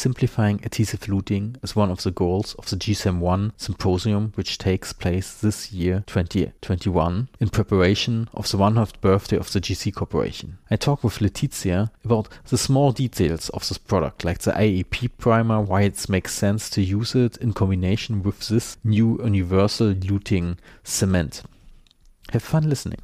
Simplifying adhesive luting is one of the goals of the G-CEM ONE symposium, which takes place this year, 2021, in preparation of the 100th birthday of the GC Corporation. I talk with Laetitia about the small details of this product, like the AEP primer, why it makes sense to use it in combination with this new universal luting cement. Have fun listening.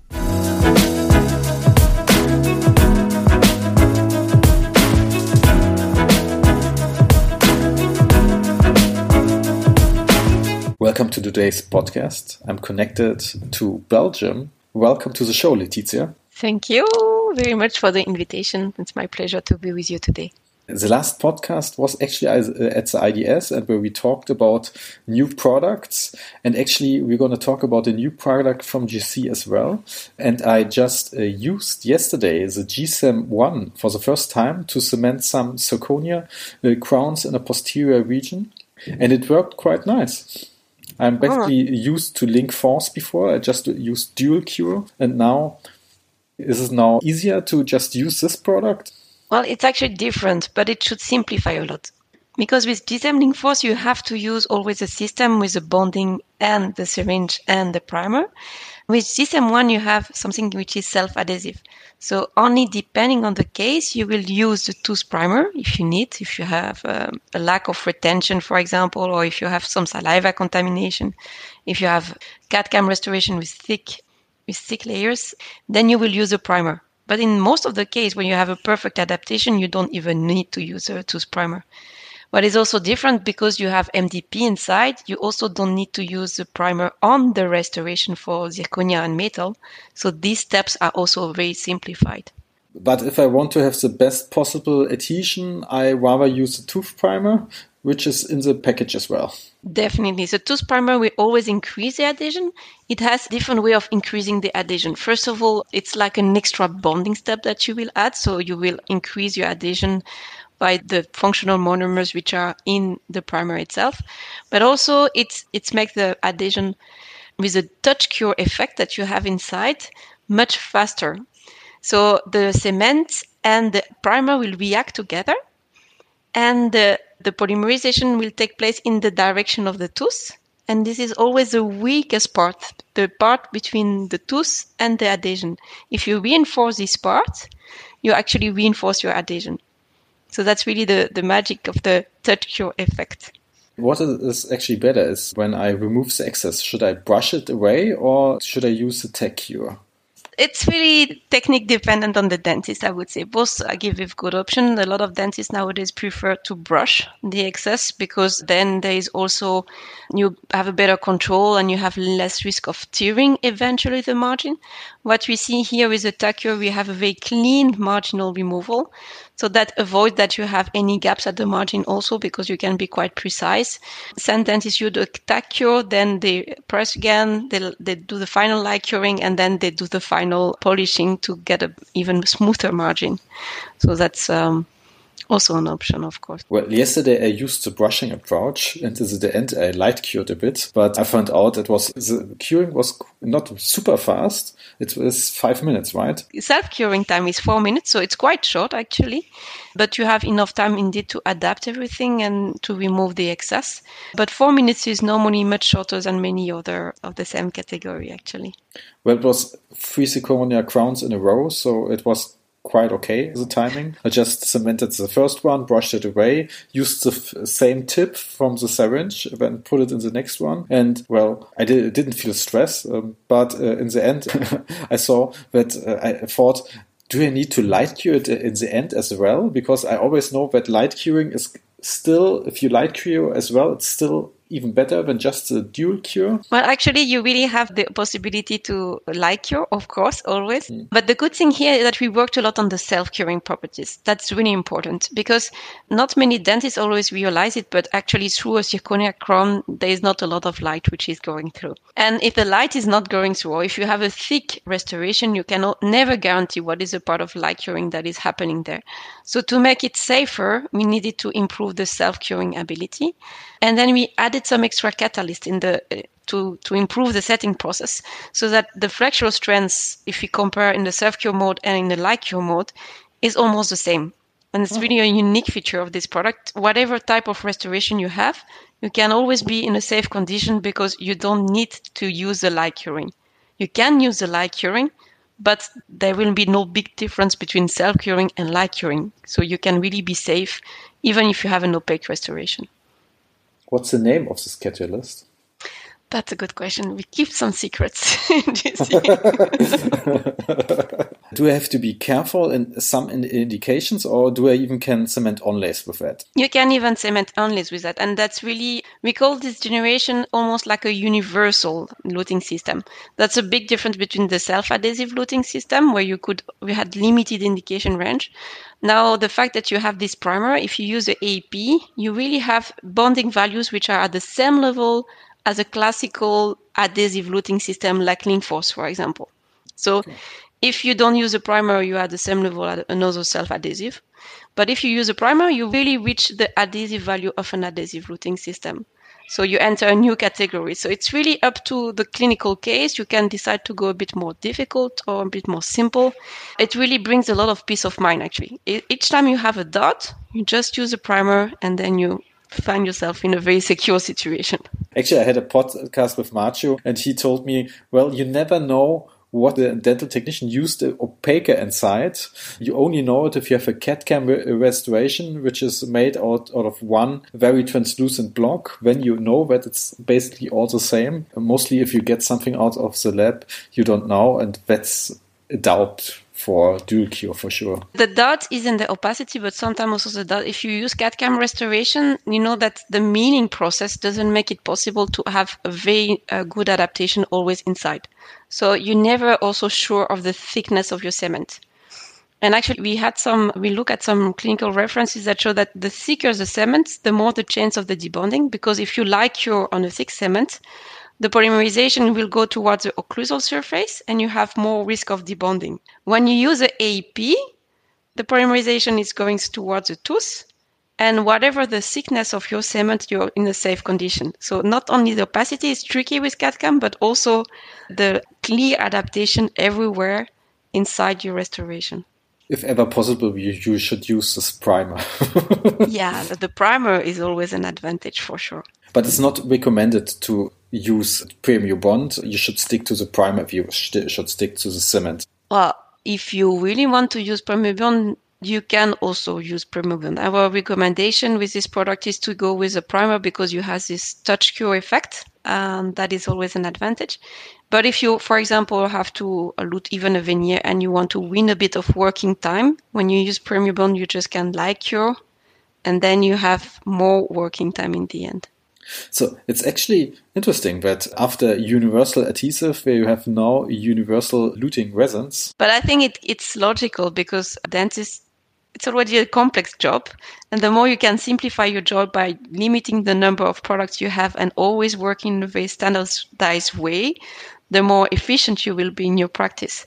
Welcome to today's podcast. I'm connected to Belgium. Welcome to the show, Laetitia. Thank you very much for the invitation. It's my pleasure to be with you today. The last podcast was actually at the IDS and where we talked about new products. And actually, we're going to talk about a new product from GC as well. And I just uh, used yesterday the G-CEM ONE for the first time to cement some zirconia uh, crowns in a posterior region. And it worked quite nice. I'm ah. basically oh. used to LinkForce before. I just used Dual Cure, and now is it now easier to just use this product? Well, it's actually different, but it should simplify a lot. Because with G-CEM force, you have to use always a system with the bonding and the syringe and the primer. With G-CEM ONE, you have something which is self-adhesive. So only depending on the case, you will use the tooth primer if you need, if you have um, a lack of retention, for example, or if you have some saliva contamination, if you have CAD-CAM restoration with thick, with thick layers, then you will use a primer. But in most of the case, when you have a perfect adaptation, you don't even need to use a tooth primer. But it's also different because you have MDP inside. You also don't need to use the primer on the restoration for zirconia and metal. So these steps are also very simplified. But if I want to have the best possible adhesion, I rather use the tooth primer, which is in the package as well. Definitely. The tooth primer will always increase the adhesion. It has different way of increasing the adhesion. First of all, it's like an extra bonding step that you will add. So you will increase your adhesion by the functional monomers which are in the primer itself, but also it's it's make the adhesion with a touch cure effect that you have inside much faster. So the cement and the primer will react together, and the, the polymerization will take place in the direction of the tooth. And this is always the weakest part, the part between the tooth and the adhesion. If you reinforce this part, you actually reinforce your adhesion. So that's really the, the magic of the touch cure effect. What is actually better is when I remove the excess, should I brush it away or should I use the tack cure? it's really technique dependent on the dentist, I would say. Both I give a good option. A lot of dentists nowadays prefer to brush the excess because then there is also you have a better control and you have less risk of tearing eventually the margin. What we see here with the tack cure, we have a very clean marginal removal. So that avoids that you have any gaps at the margin also because you can be quite precise. Some dentists use the tack cure, then they press again, they, they do the final light curing and then they do the final polishing to get a even smoother margin. So that's, um, also an option, of course. Well, yesterday I used the brushing approach, and at the end I light cured a bit, but I found out it was the curing was not super fast. It was five minutes, right? Self curing time is four minutes, so it's quite short actually. But you have enough time indeed to adapt everything and to remove the excess. But four minutes is normally much shorter than many other of the same category actually. Well, it was three zirconia crowns in a row, so it was quite okay, the timing. I just cemented the first one, brushed it away, used the same tip from the syringe, then put it in the next one. And well, I did, didn't feel stress, um, but uh, in the end, I saw that uh, I thought, do I need to light cure it in the end as well? Because I always know that light curing is still, if you light cure as well, it's still even better than just a dual cure? Well, actually, you really have the possibility to light cure, of course, always. Mm. But the good thing here is that we worked a lot on the self curing properties. That's really important because not many dentists always realize it, but actually, through a zirconia crown, there is not a lot of light which is going through. And if the light is not going through, or if you have a thick restoration, you can never guarantee what is a part of light curing that is happening there. So, to make it safer, we needed to improve the self curing ability. And then we added some extra catalyst in the uh, to, to improve the setting process so that the flexural strengths, if we compare in the self cure mode and in the light cure mode, is almost the same. And it's really a unique feature of this product. Whatever type of restoration you have, you can always be in a safe condition because you don't need to use the light curing. You can use the light curing, but there will be no big difference between self curing and light curing. So you can really be safe even if you have an opaque restoration. What's the name of this catalyst? That's a good question. We keep some secrets. do I have to be careful in some indications, or do I even can cement onlays with that? You can even cement onlays with that, and that's really we call this generation almost like a universal luting system. That's a big difference between the self-adhesive luting system, where you could we had limited indication range. Now, the fact that you have this primer, if you use the AEP, you really have bonding values which are at the same level as a classical adhesive luting system like LinkForce, for example. So okay. if you don't use a primer, you are the same level as another self-adhesive. But if you use a primer, you really reach the adhesive value of an adhesive luting system. So you enter a new category. So it's really up to the clinical case. You can decide to go a bit more difficult or a bit more simple. It really brings a lot of peace of mind, actually. Each time you have a dot, you just use a primer and then you find yourself in a very secure situation. Actually, I had a podcast with Macho, and he told me, well, you never know what the dental technician used the opaque inside. You only know it if you have a CAD-CAM restoration, which is made out, out of one very translucent block. When you know that it's basically all the same. Mostly if you get something out of the lab, you don't know, and that's a doubt for dual cure for sure. The dot is in the opacity, but sometimes also the dot. If you use CAD-CAM restoration, you know that the milling process doesn't make it possible to have a very uh, good adaptation always inside. So you're never also sure of the thickness of your cement. And actually, we had some, we look at some clinical references that show that the thicker the cement, the more the chance of the debonding. Because if you light cure on a thick cement, the polymerization will go towards the occlusal surface and you have more risk of debonding. When you use the AEP, the polymerization is going towards the tooth and whatever the thickness of your cement, you're in a safe condition. So not only the opacity is tricky with CAD-CAM, but also the clear adaptation everywhere inside your restoration. If ever possible, you, you should use this primer. yeah, the primer is always an advantage for sure. But it's not recommended to use Premio Bond, you should stick to the primer if you should stick to the cement. Well, if you really want to use Premio Bond, you can also use Premio Bond. Our recommendation with this product is to go with a primer because you have this touch cure effect. and that is always an advantage. But if you, for example, have to lute even a veneer and you want to win a bit of working time, when you use Premio Bond, you just can light cure and then you have more working time in the end. So it's actually interesting that after universal adhesive, where you have now universal luting resins. But I think it, it's logical because dentists, it's already a complex job. And the more you can simplify your job by limiting the number of products you have and always working in a very standardized way, the more efficient you will be in your practice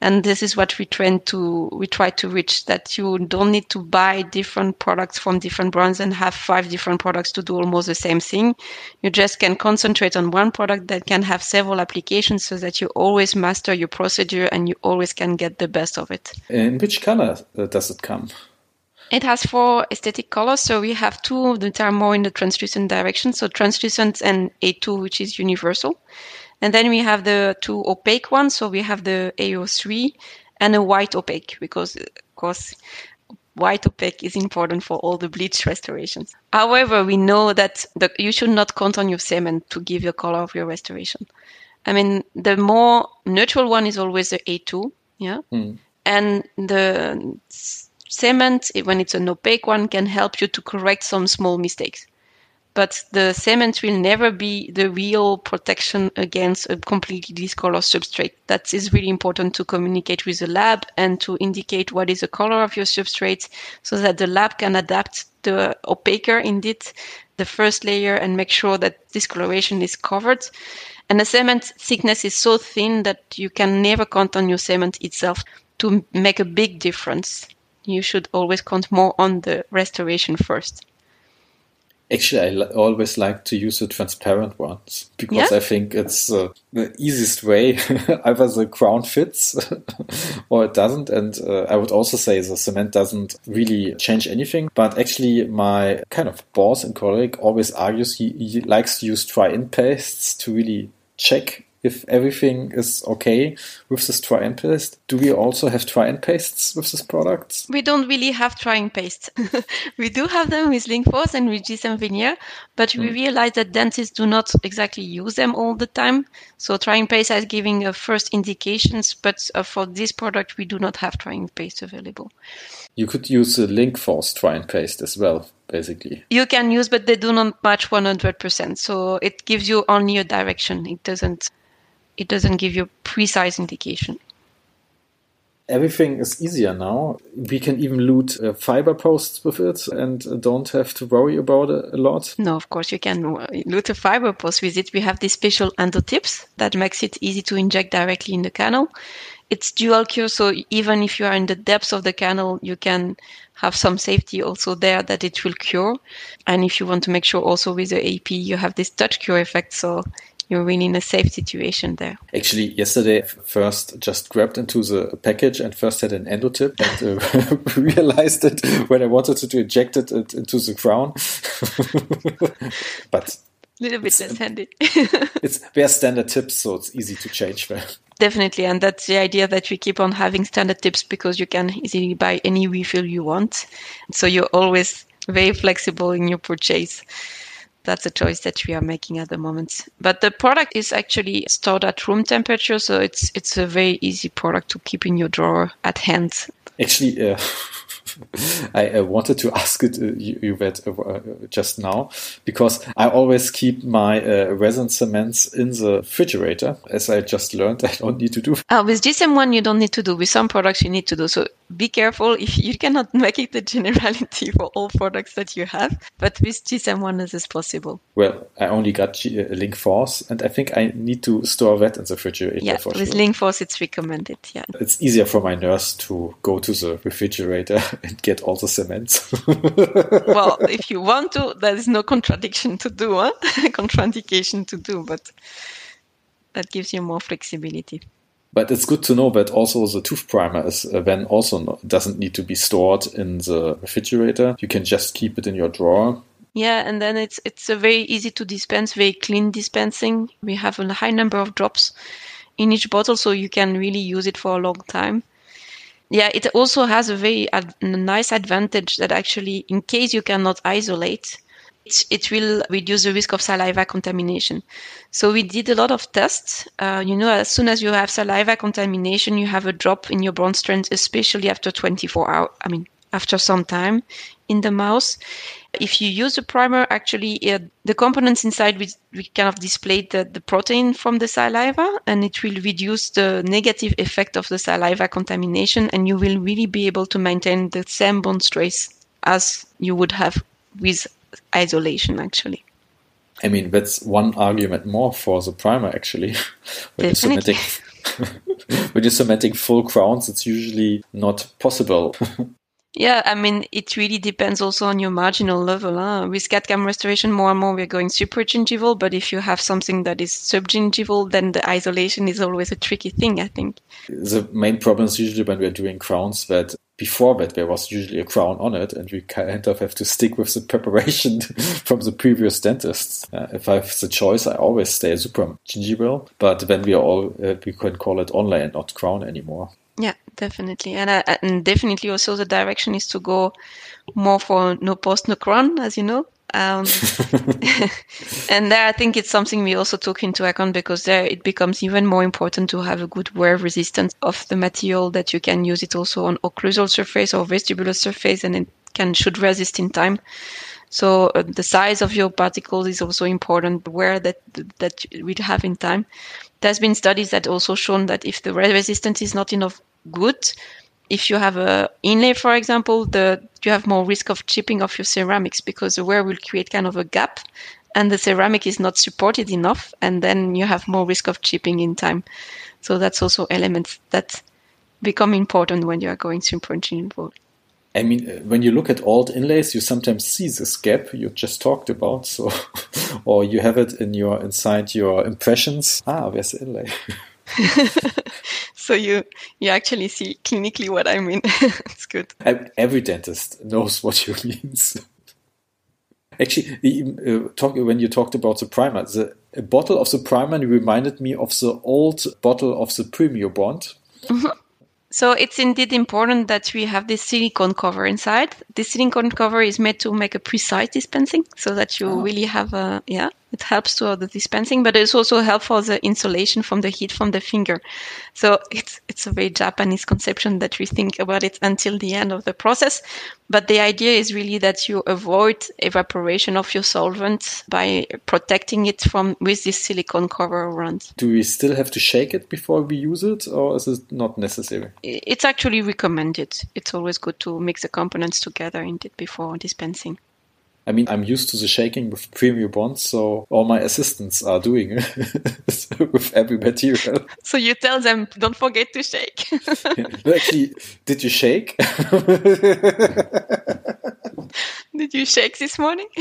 and this is what we try to we try to reach that you don't need to buy different products from different brands and have five different products to do almost the same thing you just can concentrate on one product that can have several applications so that you always master your procedure and you always can get the best of it in which color does it come it has four aesthetic colors. So we have two that are more in the translucent direction. So translucent and A2, which is universal. And then we have the two opaque ones. So we have the AO3 and a white opaque because, of course, white opaque is important for all the bleach restorations. However, we know that the, you should not count on your cement to give the color of your restoration. I mean, the more neutral one is always the A2, yeah, mm. and the cement, when it's an opaque one, can help you to correct some small mistakes but the cement will never be the real protection against a completely discolored substrate. That is really important to communicate with the lab and to indicate what is the color of your substrate so that the lab can adapt the opaquer indeed, the first layer and make sure that discoloration is covered. And the cement thickness is so thin that you can never count on your cement itself to make a big difference. You should always count more on the restoration first Actually, I l- always like to use the transparent ones because Yeah? I think it's uh, the easiest way. Either the crown fits or it doesn't. And uh, I would also say the cement doesn't really change anything. But actually, my kind of boss and colleague always argues he, he likes to use try-in pastes to really check if everything is okay with this try-in paste. Do we also have try-in pastes with this product? We don't really have try-in paste. we do have them with LinkForce and with G-CEM Veneer, but we realize that dentists do not exactly use them all the time. So try-in paste is giving a first indications, but uh, for this product, we do not have try-in paste available. You could use the LinkForce try and paste as well, basically. You can use, but they do not match 100%. So it gives you only a direction. It doesn't, it doesn't give you precise indication. Everything is easier now. We can even lute uh, fiber posts with it and uh, don't have to worry about it a lot. No, of course you can uh, lute a fiber post with it. We have these special endo tips that makes it easy to inject directly in the canal. It's dual cure, so even if you are in the depths of the canal, you can have some safety also there that it will cure. And if you want to make sure also with the AEP, you have this touch cure effect, so you're really in a safe situation there. Actually, yesterday, I first just grabbed into the package and first had an endotip and uh, realized it when I wanted to inject it into the crown. but A little bit less handy. it's they're standard tips, so it's easy to change them. Definitely, and that's the idea that we keep on having standard tips because you can easily buy any refill you want. So you're always very flexible in your purchase. That's a choice that we are making at the moment. But the product is actually stored at room temperature, so it's it's a very easy product to keep in your drawer at hand. Actually, uh, I uh, wanted to ask it uh, you, you that uh, just now because I always keep my uh, resin cements in the refrigerator. As I just learned, I don't need to do. Uh, with G-CEM ONE, you don't need to do. With some products, you need to do. So be careful if you cannot make it a generality for all products that you have. But with G-CEM ONE, this is possible. Well, I only got G- uh, LinkForce, and I think I need to store that in the refrigerator Yeah, for with sure. LinkForce, it's recommended. Yeah. it's easier for my nurse to go to the refrigerator and get all the cements. well, if you want to, there is no contradiction to do, huh? contraindication to do, but that gives you more flexibility. But it's good to know that also the tooth primer is uh, then also no, doesn't need to be stored in the refrigerator. You can just keep it in your drawer. Yeah, and then it's it's a very easy to dispense, very clean dispensing. We have a high number of drops in each bottle, so you can really use it for a long time. Yeah, it also has a very ad- nice advantage that actually, in case you cannot isolate, it, it will reduce the risk of saliva contamination. So we did a lot of tests. Uh, you know, as soon as you have saliva contamination, you have a drop in your bond strength, especially after 24 hours. I mean, after some time in the mouth. If you use a primer, actually, uh, the components inside we, we kind of display the, the protein from the saliva, and it will reduce the negative effect of the saliva contamination, and you will really be able to maintain the same bone stress as you would have with isolation, actually. I mean, that's one argument more for the primer actually. when, you're Definitely. cementing, when you're cementing full crowns, it's usually not possible. Yeah, I mean, it really depends also on your marginal level. Huh? With CAD-CAM restoration, more and more we're going supragingival, but if you have something that is subgingival, then the isolation is always a tricky thing, I think. the main problem is usually when we're doing crowns that before that there was usually a crown on it and we kind of have to stick with the preparation from the previous dentists. Uh, if I have the choice, I always stay super gingival, but then we are all, uh, we can call it onlay and not crown anymore. Definitely. And, uh, and definitely also the direction is to go more for no post, no crown, as you know. Um, and there, I think it's something we also took into account because there it becomes even more important to have a good wear resistance of the material that you can use it also on occlusal surface or vestibular surface and it can should resist in time. So uh, the size of your particles is also important. Where that that we have in time. There's been studies that also shown that if the wear resistance is not enough good, if you have a inlay, for example, the you have more risk of chipping of your ceramics because the wear will create kind of a gap, and the ceramic is not supported enough, and then you have more risk of chipping in time. So that's also elements that become important when you are going super involved. I mean, uh, when you look at old inlays, you sometimes see this gap you just talked about. So, or you have it in your inside your impressions. Ah, where's the inlay? so you you actually see clinically what I mean. it's good. Every dentist knows what you mean. Actually, uh, talk, when you talked about the primer, the bottle of the primer reminded me of the old bottle of the Premio Bond. So it's indeed important that we have this silicone cover inside. This silicone cover is made to make a precise dispensing so that you oh. really have a, yeah, it helps to the dispensing, but it's also helpful the insulation from the heat from the finger. So it's it's a very Japanese conception that we think about it until the end of the process. But the idea is really that you avoid evaporation of your solvent by protecting it from with this silicone cover around. Do we still have to shake it before we use it, or is it not necessary? It's actually recommended. It's always good to mix the components together indeed before dispensing. I mean, I'm used to the shaking with Premio Bonds, so all my assistants are doing it with every material. So you tell them, don't forget to shake. Actually, did you shake? Did you shake this morning?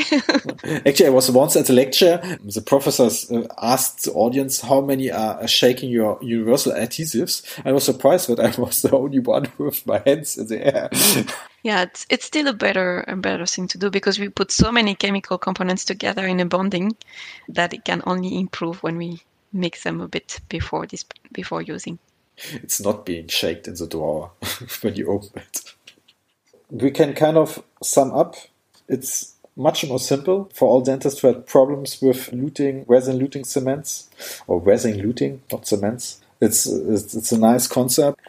Actually, I was once at a lecture. The professors uh, asked the audience how many are shaking your universal adhesives. I was surprised that I was the only one with my hands in the air. Yeah, it's, it's still a better a better thing to do because we put so many chemical components together in a bonding that it can only improve when we mix them a bit before this before using. It's not being shaked in the drawer when you open it. We can kind of sum up it's much more simple for all dentists who had problems with luting, resin luting cements, or resin luting, not cements. It's, it's, it's a nice concept.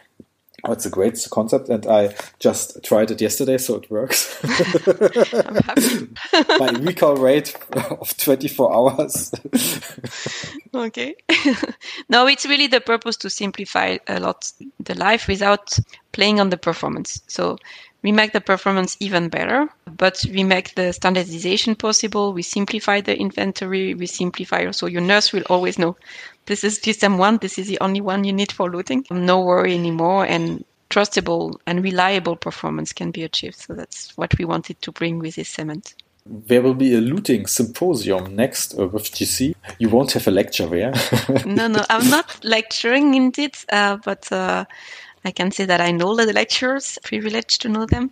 Oh, it's a great concept, and I just tried it yesterday, so it works. My recall rate of 24 hours. okay. no, it's really the purpose to simplify a lot the life without playing on the performance. So we make the performance even better, but we make the standardization possible. We simplify the inventory. We simplify also your nurse will always know this is system one. This is the only one you need for luting. No worry anymore. And trustable and reliable performance can be achieved. So that's what we wanted to bring with this cement. There will be a luting symposium next uh, with GC. You won't have a lecture there. no, no, I'm not lecturing indeed, uh, but uh, I can say that I know the lecturers, privileged to know them.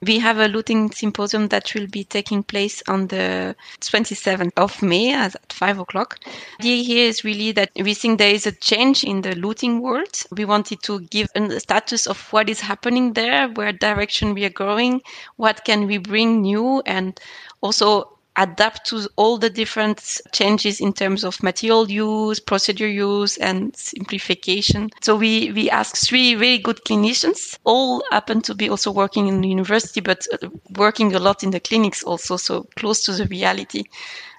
We have a luting symposium that will be taking place on the 27th of May at 5 o'clock. The idea here is really that we think there is a change in the luting world. We wanted to give a status of what is happening there, where direction we are going, what can we bring new, and also adapt to all the different changes in terms of material use, procedure use, and simplification. So we, we asked three very good clinicians, all happen to be also working in the university, but uh, working a lot in the clinics also, so close to the reality,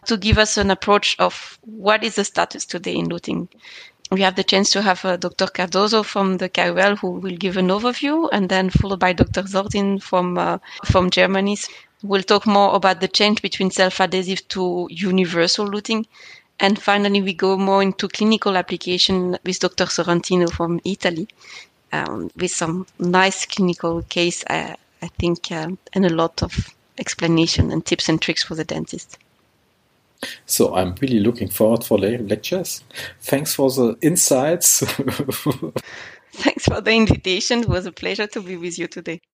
to give us an approach of what is the status today in luting we have the chance to have uh, Dr. Cardoso from the KUL who will give an overview, and then followed by Dr. Zordin from uh, from Germany We'll talk more about the change between self-adhesive to universal luting. And finally, we go more into clinical application with Dr. Sorrentino from Italy, um, with some nice clinical case, uh, I think, um, and a lot of explanation and tips and tricks for the dentist. So I'm really looking forward for the lectures. Thanks for the insights. Thanks for the invitation. It was a pleasure to be with you today.